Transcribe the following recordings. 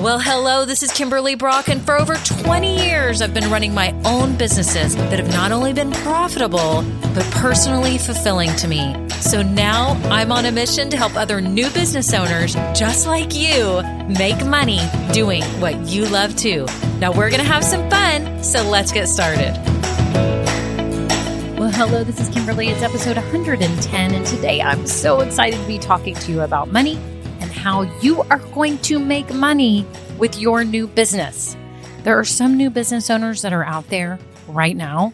Well, hello, this is Kimberly Brock, and for over 20 years, I've been running my own businesses that have not only been profitable, but personally fulfilling to me. So now I'm on a mission to help other new business owners just like you make money doing what you love to. Now we're going to have some fun, so let's get started. Well, hello, this is Kimberly. It's episode 110, and today I'm so excited to be talking to you about money how you are going to make money with your new business. There are some new business owners that are out there right now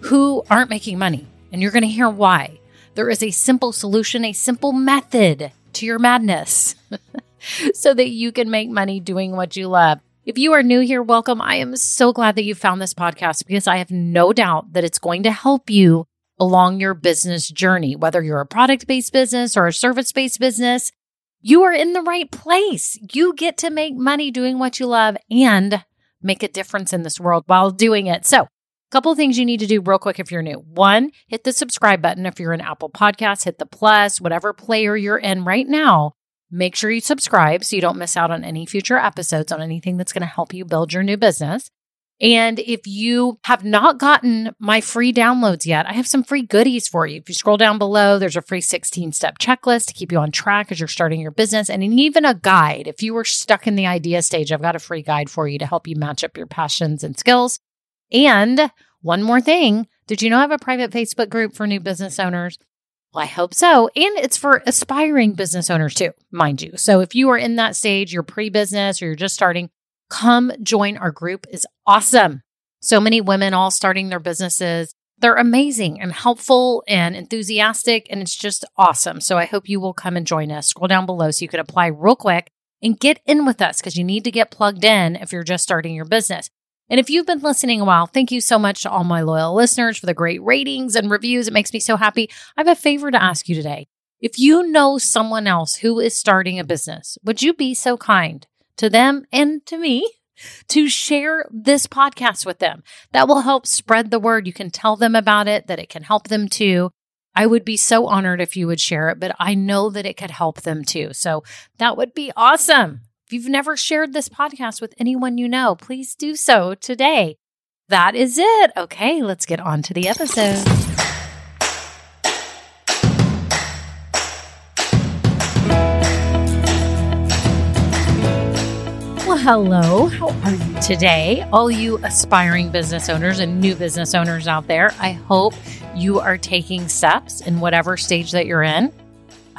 who aren't making money, and you're going to hear why. There is a simple solution, a simple method to your madness so that you can make money doing what you love. If you are new here, welcome. I am so glad that you found this podcast because I have no doubt that it's going to help you along your business journey. Whether you're a product based business or a service based business, you are in the right place. You get to make money doing what you love and make a difference in this world while doing it. So, a couple of things you need to do real quick if you're new. One, hit the subscribe button if you're in Apple Podcasts, hit the plus, whatever player you're in right now Make sure you subscribe so you don't miss out on any future episodes on anything that's going to help you build your new business. And if you have not gotten my free downloads yet, I have some free goodies for you. If you scroll down below, there's a free 16 step checklist to keep you on track as you're starting your business and even a guide. If you were stuck in the idea stage, I've got a free guide for you to help you match up your passions and skills. And one more thing did you know I have a private Facebook group for new business owners? Well, I hope so. And it's for aspiring business owners too, mind you. So if you are in that stage, you're pre business or you're just starting, come join our group is awesome. So many women all starting their businesses. They're amazing and helpful and enthusiastic, and it's just awesome. So I hope you will come and join us. Scroll down below so you can apply real quick and get in with us because you need to get plugged in if you're just starting your business. And if you've been listening a while, thank you so much to all my loyal listeners for the great ratings and reviews. It makes me so happy. I have a favor to ask you today. If you know someone else who is starting a business, would you be so kind to them and to me to share this podcast with them? That will help spread the word. You can tell them about it, that it can help them too. I would be so honored if you would share it, but I know that it could help them too. So that would be awesome. If you've never shared this podcast with anyone you know, please do so today. That is it. Okay, let's get on to the episode. Hello. How are you today? All you aspiring business owners and new business owners out there, I hope you are taking steps in whatever stage that you're in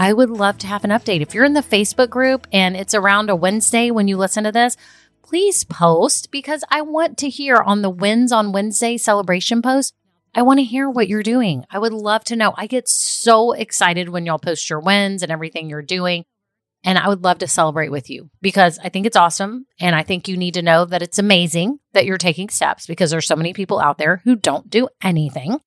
I would love to have an update. If you're in the Facebook group and it's around a Wednesday when you listen to this, please post because I want to hear on the Wins on Wednesday celebration post. I want to hear what you're doing. I would love to know. I get so excited when y'all post your wins and everything you're doing. And I would love to celebrate with you because I think it's awesome. And I think you need to know that it's amazing that you're taking steps because there's so many people out there who don't do anything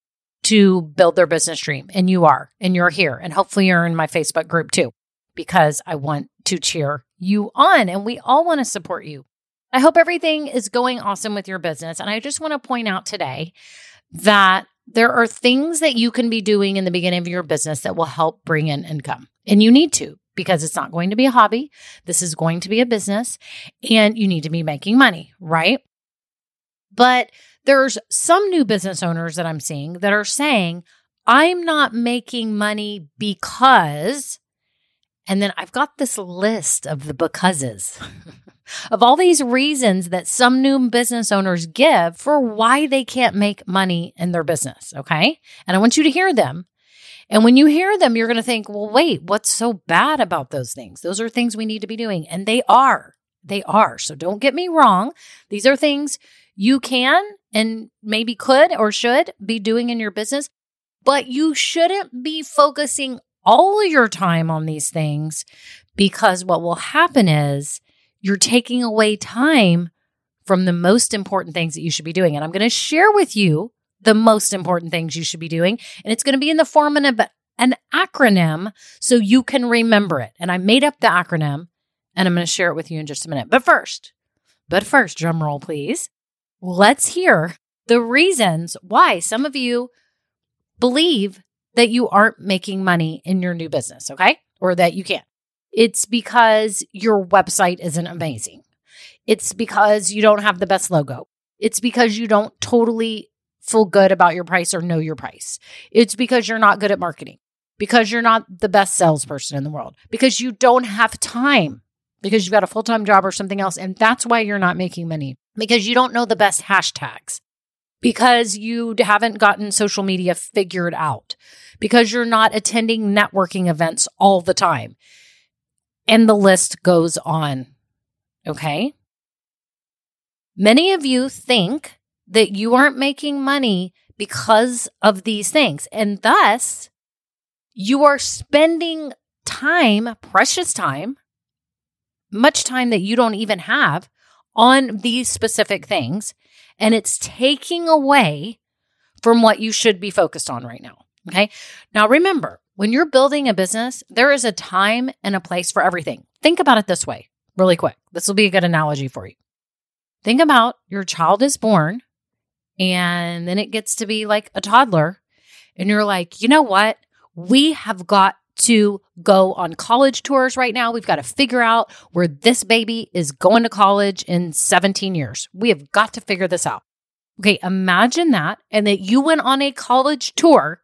to build their business dream. And you are, and you're here. And hopefully you're in my Facebook group too, because I want to cheer you on and we all want to support you. I hope everything is going awesome with your business. And I just want to point out today that there are things that you can be doing in the beginning of your business that will help bring in income. And you need to because it's not going to be a hobby. This is going to be a business and you need to be making money, right? But there's some new business owners that I'm seeing that are saying, I'm not making money because, and then I've got this list of the becauses of all these reasons that some new business owners give for why they can't make money in their business. Okay. And I want you to hear them. And when you hear them, you're going to think, well, wait, what's so bad about those things? Those are things we need to be doing. And they are. They are. So don't get me wrong. These are things you can and maybe could or should be doing in your business, but you shouldn't be focusing all your time on these things because what will happen is you're taking away time from the most important things that you should be doing. And I'm going to share with you the most important things you should be doing. And it's going to be in the form of an acronym so you can remember it. And I made up the acronym and I'm going to share it with you in just a minute. But first, but first, drum roll, please let's hear the reasons why some of you believe that you aren't making money in your new business, okay? Or that you can't. It's because your website isn't amazing. It's because you don't have the best logo. It's because you don't totally feel good about your price or know your price. It's because you're not good at marketing, because you're not the best salesperson in the world, because you don't have time, because you've got a full time job or something else. And that's why you're not making money, because you don't know the best hashtags, because you haven't gotten social media figured out, because you're not attending networking events all the time. And the list goes on. Okay. Many of you think that you aren't making money because of these things. And thus, you are spending time, precious time, much time that you don't even have on these specific things. And it's taking away from what you should be focused on right now. Okay. Now, remember, when you're building a business, there is a time and a place for everything. Think about it this way, really quick. This will be a good analogy for you. Think about your child is born and then it gets to be like a toddler. And you're like, you know what? We have got to go on college tours right now. We've got to figure out where this baby is going to college in 17 years. We have got to figure this out. Okay, imagine that. And that you went on a college tour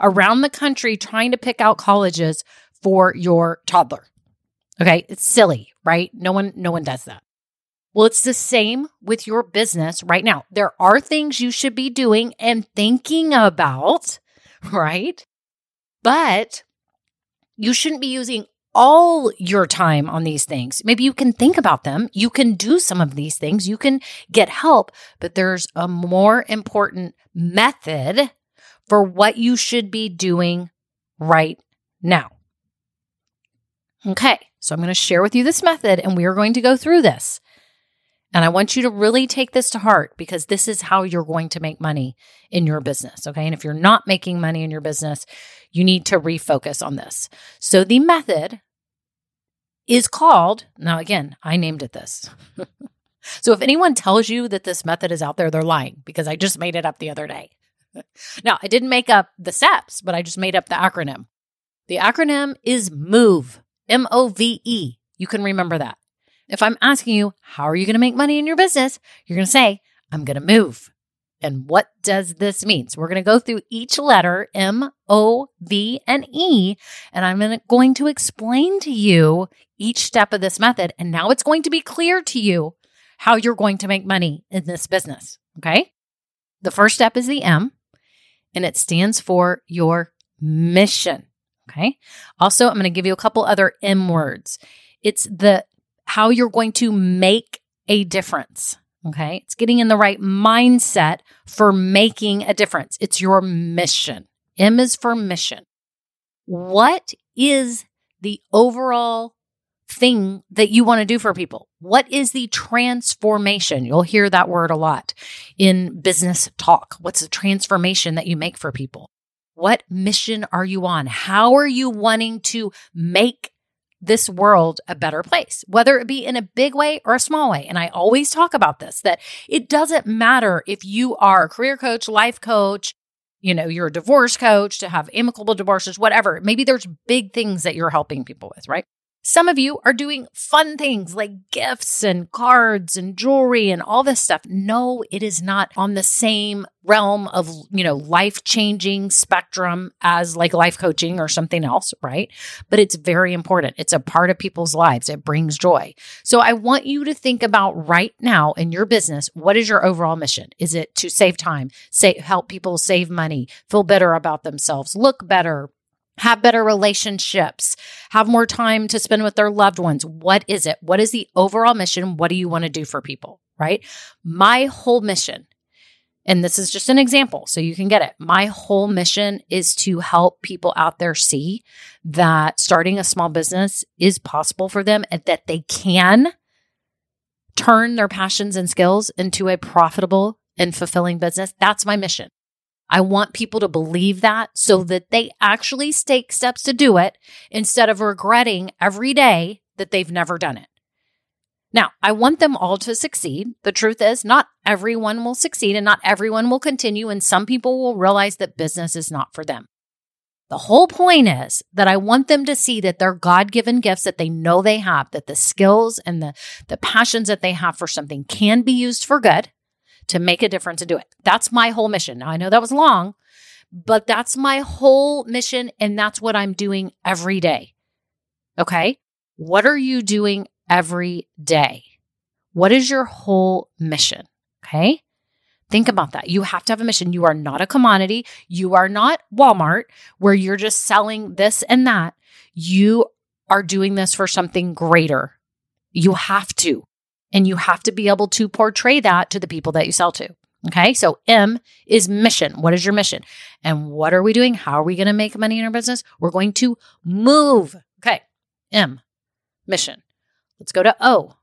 around the country trying to pick out colleges for your toddler. Okay, it's silly, right? No one no one does that. Well, it's the same with your business right now. There are things you should be doing and thinking about, right? But you shouldn't be using all your time on these things. Maybe you can think about them. You can do some of these things. You can get help, but there's a more important method for what you should be doing right now. Okay, so I'm going to share with you this method and we are going to go through this. And I want you to really take this to heart because this is how you're going to make money in your business. Okay. And if you're not making money in your business, you need to refocus on this. So the method is called, now again, I named it this. so if anyone tells you that this method is out there, they're lying because I just made it up the other day. now, I didn't make up the steps, but I just made up the acronym. The acronym is MOVE, M O V E. You can remember that. If I'm asking you, how are you going to make money in your business? You're going to say, I'm going to move. And what does this mean? So we're going to go through each letter M, O, V, and E, and I'm going to explain to you each step of this method. And now it's going to be clear to you how you're going to make money in this business. Okay. The first step is the M, and it stands for your mission. Okay. Also, I'm going to give you a couple other M words. It's the how you're going to make a difference. Okay. It's getting in the right mindset for making a difference. It's your mission. M is for mission. What is the overall thing that you want to do for people? What is the transformation? You'll hear that word a lot in business talk. What's the transformation that you make for people? What mission are you on? How are you wanting to make this world a better place, whether it be in a big way or a small way. And I always talk about this that it doesn't matter if you are a career coach, life coach, you know, you're a divorce coach to have amicable divorces, whatever. Maybe there's big things that you're helping people with, right? Some of you are doing fun things like gifts and cards and jewelry and all this stuff. No, it is not on the same realm of, you know, life changing spectrum as like life coaching or something else, right? But it's very important. It's a part of people's lives. It brings joy. So I want you to think about right now in your business, what is your overall mission? Is it to save time, say, help people save money, feel better about themselves, look better, have better relationships, have more time to spend with their loved ones. What is it? What is the overall mission? What do you want to do for people? Right? My whole mission, and this is just an example so you can get it. My whole mission is to help people out there see that starting a small business is possible for them and that they can turn their passions and skills into a profitable and fulfilling business. That's my mission. I want people to believe that so that they actually take steps to do it instead of regretting every day that they've never done it. Now, I want them all to succeed. The truth is, not everyone will succeed and not everyone will continue, and some people will realize that business is not for them. The whole point is that I want them to see that their God given gifts that they know they have, that the skills and the, the passions that they have for something can be used for good to make a difference and do it. That's my whole mission. Now, I know that was long, but that's my whole mission. And that's what I'm doing every day. Okay. What are you doing every day? What is your whole mission? Okay. Think about that. You have to have a mission. You are not a commodity. You are not Walmart where you're just selling this and that. You are doing this for something greater. You have to. And you have to be able to portray that to the people that you sell to. Okay. So M is mission. What is your mission? And what are we doing? How are we going to make money in our business? We're going to move. Okay. M, mission. Let's go to O.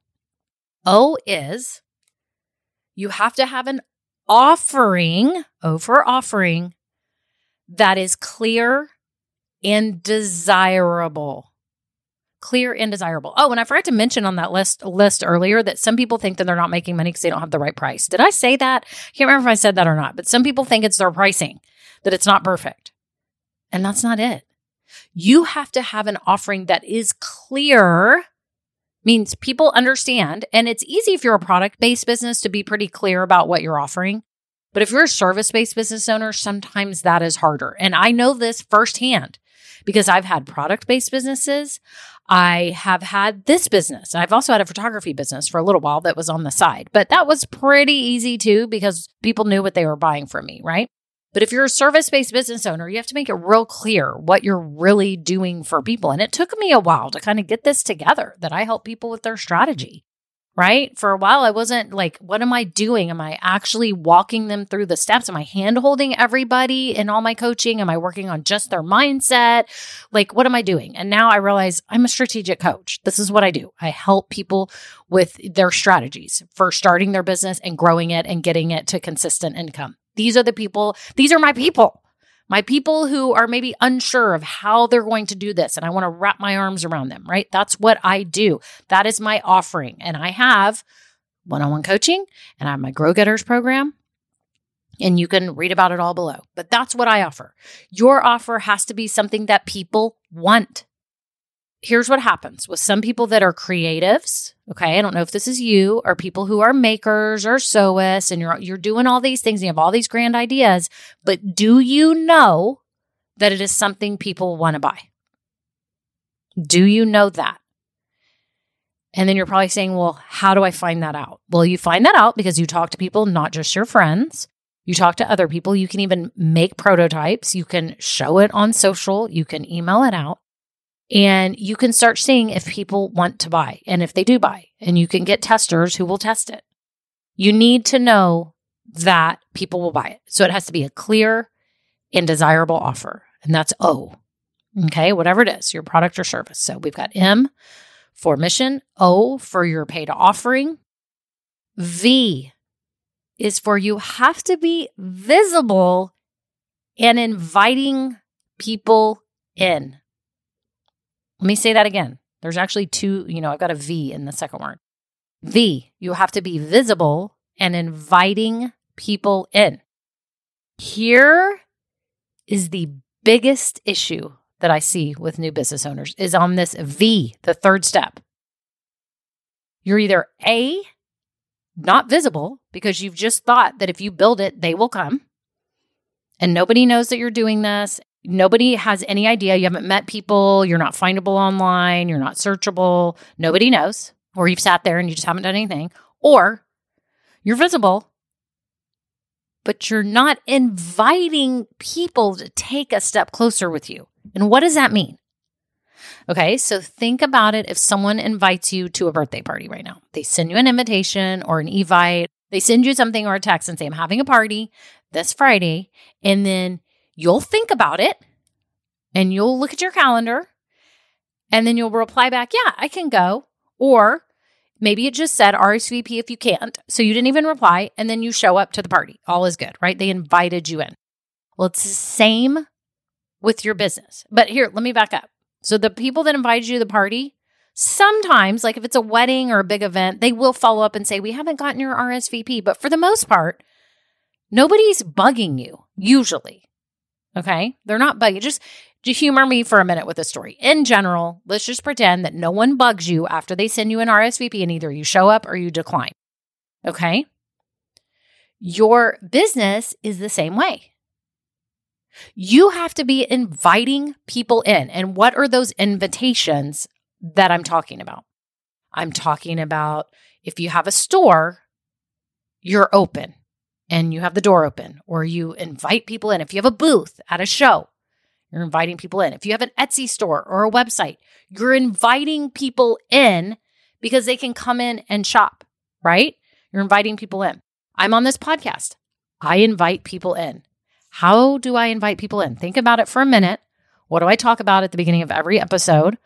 O is you have to have an offering, over offering, that is clear and desirable. Clear and desirable. Oh, and I forgot to mention on that list list earlier that some people think that they're not making money because they don't have the right price. Did I say that? I can't remember if I said that or not, but some people think it's their pricing, that it's not perfect. And that's not it. You have to have an offering that is clear means people understand. And it's easy if you're a product based business to be pretty clear about what you're offering. But if you're a service based business owner, sometimes that is harder. And I know this firsthand because I've had product based businesses. I have had this business. I've also had a photography business for a little while that was on the side, but that was pretty easy too because people knew what they were buying from me, right? But if you're a service based business owner, you have to make it real clear what you're really doing for people. And it took me a while to kind of get this together that I help people with their strategy, right? For a while, I wasn't like, what am I doing? Am I actually walking them through the steps? Am I hand holding everybody in all my coaching? Am I working on just their mindset? Like, what am I doing? And now I realize I'm a strategic coach. This is what I do. I help people with their strategies for starting their business and growing it and getting it to consistent income. These are the people, these are my people, my people who are maybe unsure of how they're going to do this. And I want to wrap my arms around them, right? That's what I do. That is my offering. And I have one on one coaching and I have my Grow Getters program. And you can read about it all below. But that's what I offer. Your offer has to be something that people want here's what happens with some people that are creatives. Okay, I don't know if this is you or people who are makers or sewists, and you're you're doing all these things. And you have all these grand ideas, but do you know that it is something people want to buy? Do you know that? And then you're probably saying, well, how do I find that out? Well, you find that out because you talk to people, not just your friends. You talk to other people. You can even make prototypes. You can show it on social. You can email it out and you can start seeing if people want to buy and if they do buy, and you can get testers who will test it. You need to know that people will buy it. So it has to be a clear and desirable offer. And that's O. Okay, whatever it is, your product or service. So we've got M for mission, O for your paid offering, V is for you have to be visible and inviting people in. Let me say that again. There's actually two, you know, I've got a V in the second word. V, you have to be visible and inviting people in. Here is the biggest issue that I see with new business owners is on this V, the third step. You're either A, not visible because you've just thought that if you build it, they will come. And nobody knows that you're doing this Nobody has any idea. You haven't met people. You're not findable online. You're not searchable. Nobody knows. Or you've sat there and you just haven't done anything. Or you're visible, but you're not inviting people to take a step closer with you. And what does that mean? Okay, so think about it if someone invites you to a birthday party right now. They send you an invitation or an evite. They send you something or a text and say, I'm having a party this Friday. And then you'll think about it and you'll look at your calendar and then you'll reply back, yeah, I can go. Or maybe it just said RSVP if you can't. So you didn't even reply and then you show up to the party. All is good, right? They invited you in. Well, it's the same with your business. But here, let me back up. So the people that invited you to the party, sometimes, like if it's a wedding or a big event, they will follow up and say, We haven't gotten your RSVP. But for the most part, nobody's bugging you, usually. Okay. They're not bugging. Just Just humor me for a minute with a story. In general, let's just pretend that no one bugs you after they send you an RSVP and either you show up or you decline. Okay? Your business is the same way. You have to be inviting people in. And what are those invitations that I'm talking about? I'm talking about if you have a store, you're open and you have the door open, or you invite people in. If you have a booth at a show, you're inviting people in. If you have an Etsy store or a website, you're inviting people in because they can come in and shop, right? You're inviting people in. I'm on this podcast. I invite people in. How do I invite people in? Think about it for a minute. What do I talk about at the beginning of every episode?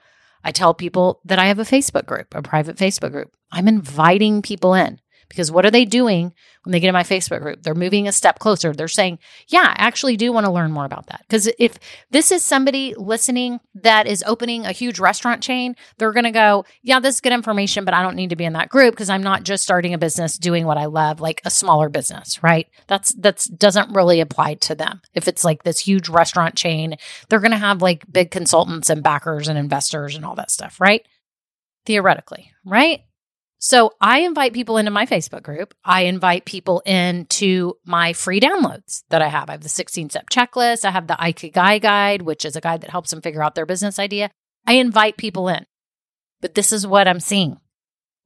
I tell people that I have a Facebook group, a private Facebook group. I'm inviting people in. Because what are they doing when they get in my Facebook group? They're moving a step closer. They're saying, Yeah, I actually do want to learn more about that. Because if this is somebody listening that is opening a huge restaurant chain, they're going to go, Yeah, this is good information, but I don't need to be in that group because I'm not just starting a business doing what I love, like a smaller business, right? That's that's doesn't really apply to them. If it's like this huge restaurant chain, they're going to have like big consultants and backers and investors and all that stuff, right? Theoretically, right? So I invite people into my Facebook group. I invite people into my free downloads that I have. I have the 16 step checklist. I have the Ikigai guide, which is a guide that helps them figure out their business idea. I invite people in. But this is what I'm seeing.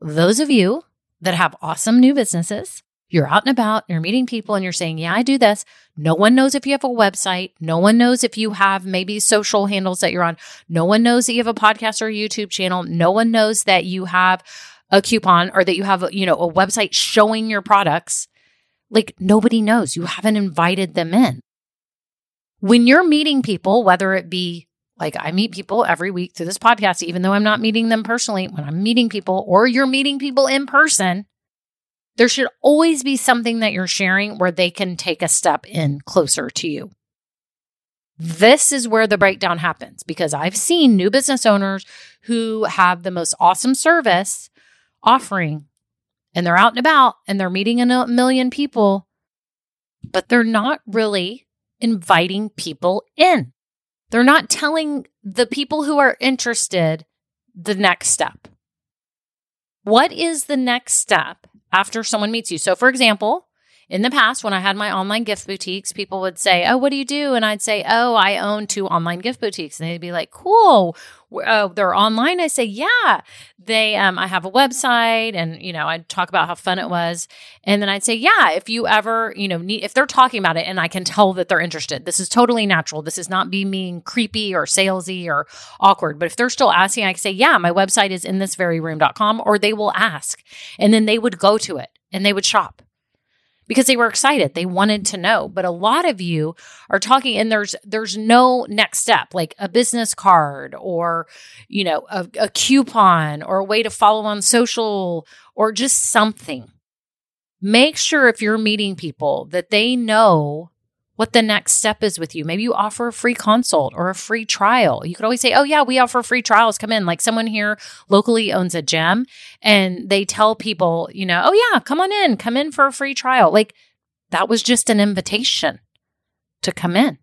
Those of you that have awesome new businesses, you're out and about, you're meeting people, and you're saying, Yeah, I do this. No one knows if you have a website. No one knows if you have maybe social handles that you're on. No one knows that you have a podcast or a YouTube channel. No one knows that you have a coupon or that you have, you know, a website showing your products, like nobody knows. You haven't invited them in. When you're meeting people, whether it be like I meet people every week through this podcast, even though I'm not meeting them personally, when I'm meeting people or you're meeting people in person, there should always be something that you're sharing where they can take a step in closer to you. This is where the breakdown happens because I've seen new business owners who have the most awesome service offering and they're out and about and they're meeting a million people, but they're not really inviting people in. They're not telling the people who are interested the next step. What is the next step after someone meets you? So, for example, in the past, when I had my online gift boutiques, people would say, Oh, what do you do? And I'd say, Oh, I own two online gift boutiques. And they'd be like, Cool. Oh, they're online. I say, Yeah. They, um, I have a website and, you know, I'd talk about how fun it was. And then I'd say, Yeah, if you ever, you know, need, if they're talking about it and I can tell that they're interested, this is totally natural. This is not being creepy or salesy or awkward. But if they're still asking, I can say, Yeah, my website is in this very room.com, or they will ask. And then they would go to it and they would shop because they were excited. They wanted to know. But a lot of you are talking and there's there's no next step like a business card or you know a, a coupon or a way to follow on social or just something. Make sure if you're meeting people that they know what the next step is with you. Maybe you offer a free consult or a free trial. You could always say, Oh, yeah, we offer free trials. Come in. Like someone here locally owns a gym and they tell people, you know, Oh, yeah, come on in, come in for a free trial. Like that was just an invitation to come in.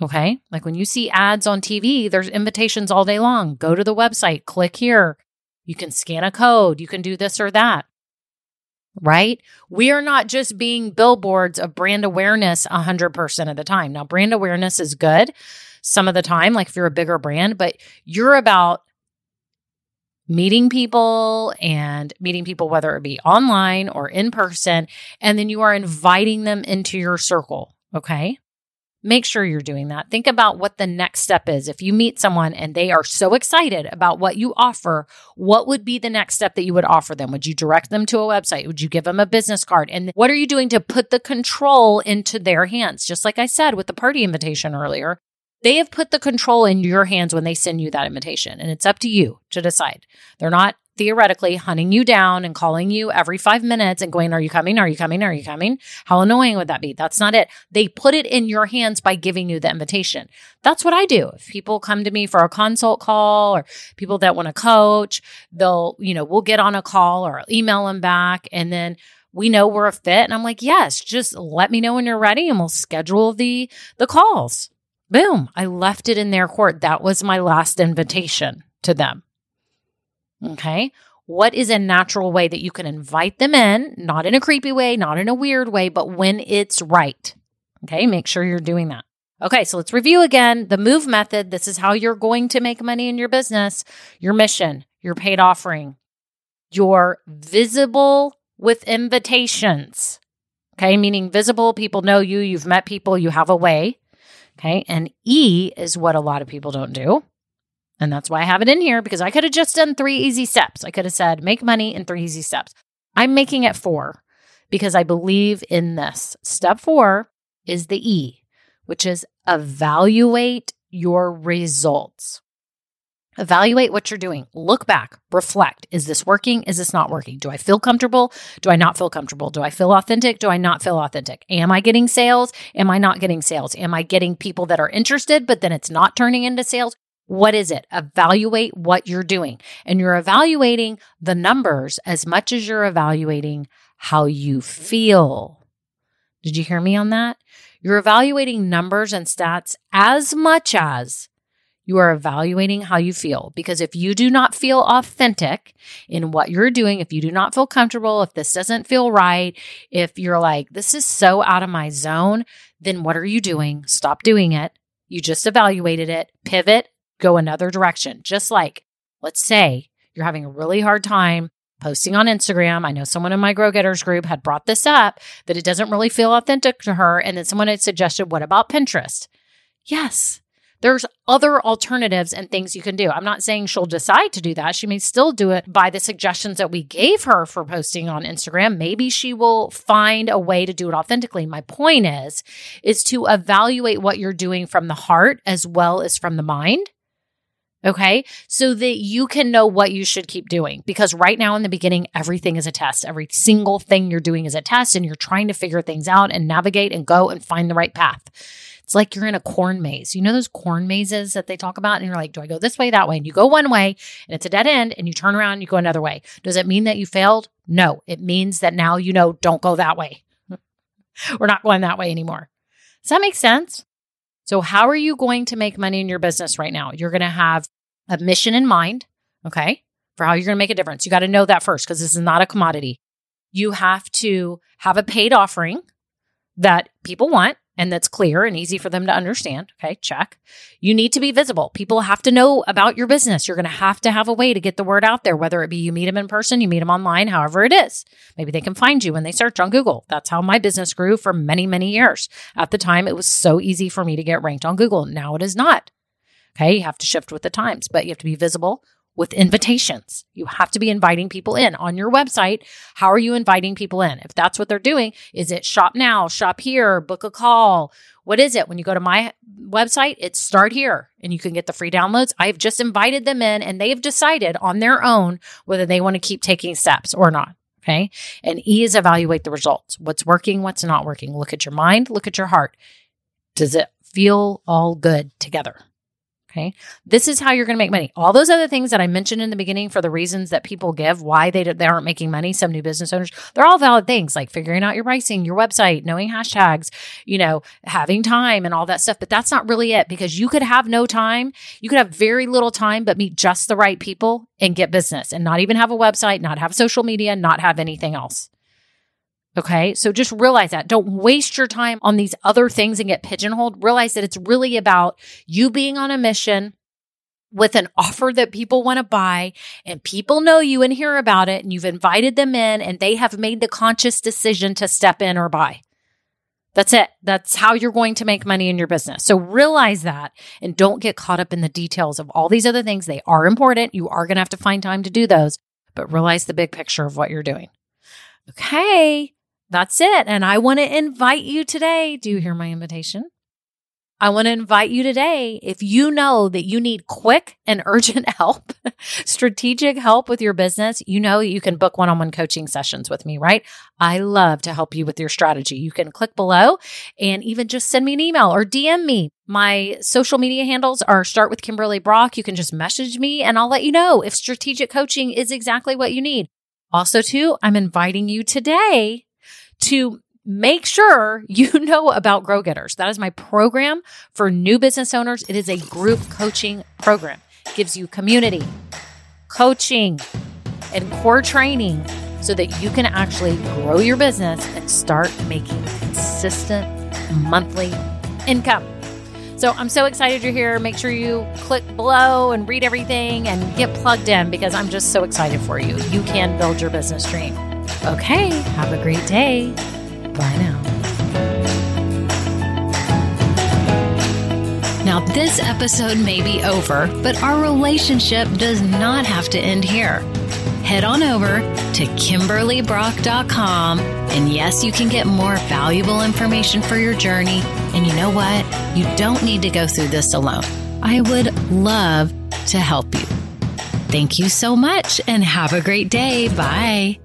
Okay. Like when you see ads on TV, there's invitations all day long. Go to the website, click here. You can scan a code. You can do this or that right? We are not just being billboards of brand awareness 100% of the time. Now, brand awareness is good some of the time, like if you're a bigger brand, but you're about meeting people and meeting people, whether it be online or in person, and then you are inviting them into your circle. Okay. Make sure you're doing that. Think about what the next step is. If you meet someone and they are so excited about what you offer, what would be the next step that you would offer them? Would you direct them to a website? Would you give them a business card? And what are you doing to put the control into their hands? Just like I said with the party invitation earlier, they have put the control in your hands when they send you that invitation, and it's up to you to decide. They're not theoretically hunting you down and calling you every five minutes and going, Are you coming? Are you coming? Are you coming? How annoying would that be? That's not it. They put it in your hands by giving you the invitation. That's what I do. If people come to me for a consult call or people that want to coach, they'll, you know, we'll get on a call or email them back and then we know we're a fit. And I'm like, yes, just let me know when you're ready and we'll schedule the the calls. Boom. I left it in their court. That was my last invitation to them. Okay. What is a natural way that you can invite them in, not in a creepy way, not in a weird way, but when it's right? Okay. Make sure you're doing that. Okay. So let's review again the move method. This is how you're going to make money in your business, your mission, your paid offering, your visible with invitations. Okay. Meaning visible, people know you, you've met people, you have a way. Okay. And E is what a lot of people don't do. And that's why I have it in here because I could have just done three easy steps. I could have said, make money in three easy steps. I'm making it four because I believe in this. Step four is the E, which is evaluate your results. Evaluate what you're doing. Look back, reflect. Is this working? Is this not working? Do I feel comfortable? Do I not feel comfortable? Do I feel authentic? Do I not feel authentic? Am I getting sales? Am I not getting sales? Am I getting people that are interested, but then it's not turning into sales? What is it? Evaluate what you're doing. And you're evaluating the numbers as much as you're evaluating how you feel. Did you hear me on that? You're evaluating numbers and stats as much as you are evaluating how you feel. Because if you do not feel authentic in what you're doing, if you do not feel comfortable, if this doesn't feel right, if you're like, this is so out of my zone, then what are you doing? Stop doing it. You just evaluated it, pivot, go another direction. Just like, let's say you're having a really hard time posting on Instagram. I know someone in my Grow Getters group had brought this up that it doesn't really feel authentic to her. And then someone had suggested, what about Pinterest? Yes, there's other alternatives and things you can do. I'm not saying she'll decide to do that. She may still do it by the suggestions that we gave her for posting on Instagram. Maybe she will find a way to do it authentically. My point is is to evaluate what you're doing from the heart as well as from the mind Okay. So that you can know what you should keep doing. Because right now in the beginning, everything is a test. Every single thing you're doing is a test, and you're trying to figure things out and navigate and go and find the right path. It's like you're in a corn maze. You know those corn mazes that they talk about? And you're like, do I go this way, that way? And you go one way and it's a dead end, and you turn around and you go another way. Does it mean that you failed? No. It means that now you know don't go that way. We're not going that way anymore. Does that make sense? So, how are you going to make money in your business right now? You're going to have a mission in mind, okay, for how you're going to make a difference. You got to know that first because this is not a commodity. You have to have a paid offering that people want and that's clear and easy for them to understand. Okay, check. You need to be visible. People have to know about your business. You're going to have to have a way to get the word out there, whether it be you meet them in person, you meet them online, however it is. Maybe they can find you when they search on Google. That's how my business grew for many, many years. At the time, it was so easy for me to get ranked on Google. Now it is not. Okay, you have to shift with the times, but you have to be visible with invitations. You have to be inviting people in on your website. How are you inviting people in? If that's what they're doing, is it shop now, shop here, book a call? What is it? When you go to my website, it's start here and you can get the free downloads. I've just invited them in and they've decided on their own whether they want to keep taking steps or not. Okay. And E is evaluate the results. What's working, what's not working. Look at your mind, look at your heart. Does it feel all good together? Okay. This is how you're going to make money. All those other things that I mentioned in the beginning for the reasons that people give why they, they aren't making money, some new business owners, they're all valid things like figuring out your pricing, your website, knowing hashtags, you know, having time and all that stuff. But that's not really it because you could have no time. You could have very little time, but meet just the right people and get business and not even have a website, not have social media, not have anything else. Okay. So just realize that. Don't waste your time on these other things and get pigeonholed. Realize that it's really about you being on a mission with an offer that people want to buy and people know you and hear about it and you've invited them in and they have made the conscious decision to step in or buy. That's it. That's how you're going to make money in your business. So realize that and don't get caught up in the details of all these other things. They are important. You are going to have to find time to do those, but realize the big picture of what you're doing. Okay. That's it. And I want to invite you today. Do you hear my invitation? I want to invite you today. If you know that you need quick and urgent help, strategic help with your business, you know you can book one on one coaching sessions with me, right? I love to help you with your strategy. You can click below and even just send me an email or DM me. My social media handles are start with Kimberly Brock. You can just message me and I'll let you know if strategic coaching is exactly what you need. Also, too, I'm inviting you today to make sure you know about Grow Getters. That is my program for new business owners. It is a group coaching program. It gives you community, coaching, and core training so that you can actually grow your business and start making consistent monthly income. So I'm so excited you're here. Make sure you click below and read everything and get plugged in because I'm just so excited for you. You can build your business dream. Okay, have a great day. Bye now. Now, this episode may be over, but our relationship does not have to end here. Head on over to KimberlyBrock.com, and yes, you can get more valuable information for your journey. And you know what? You don't need to go through this alone. I would love to help you. Thank you so much and have a great day. Bye.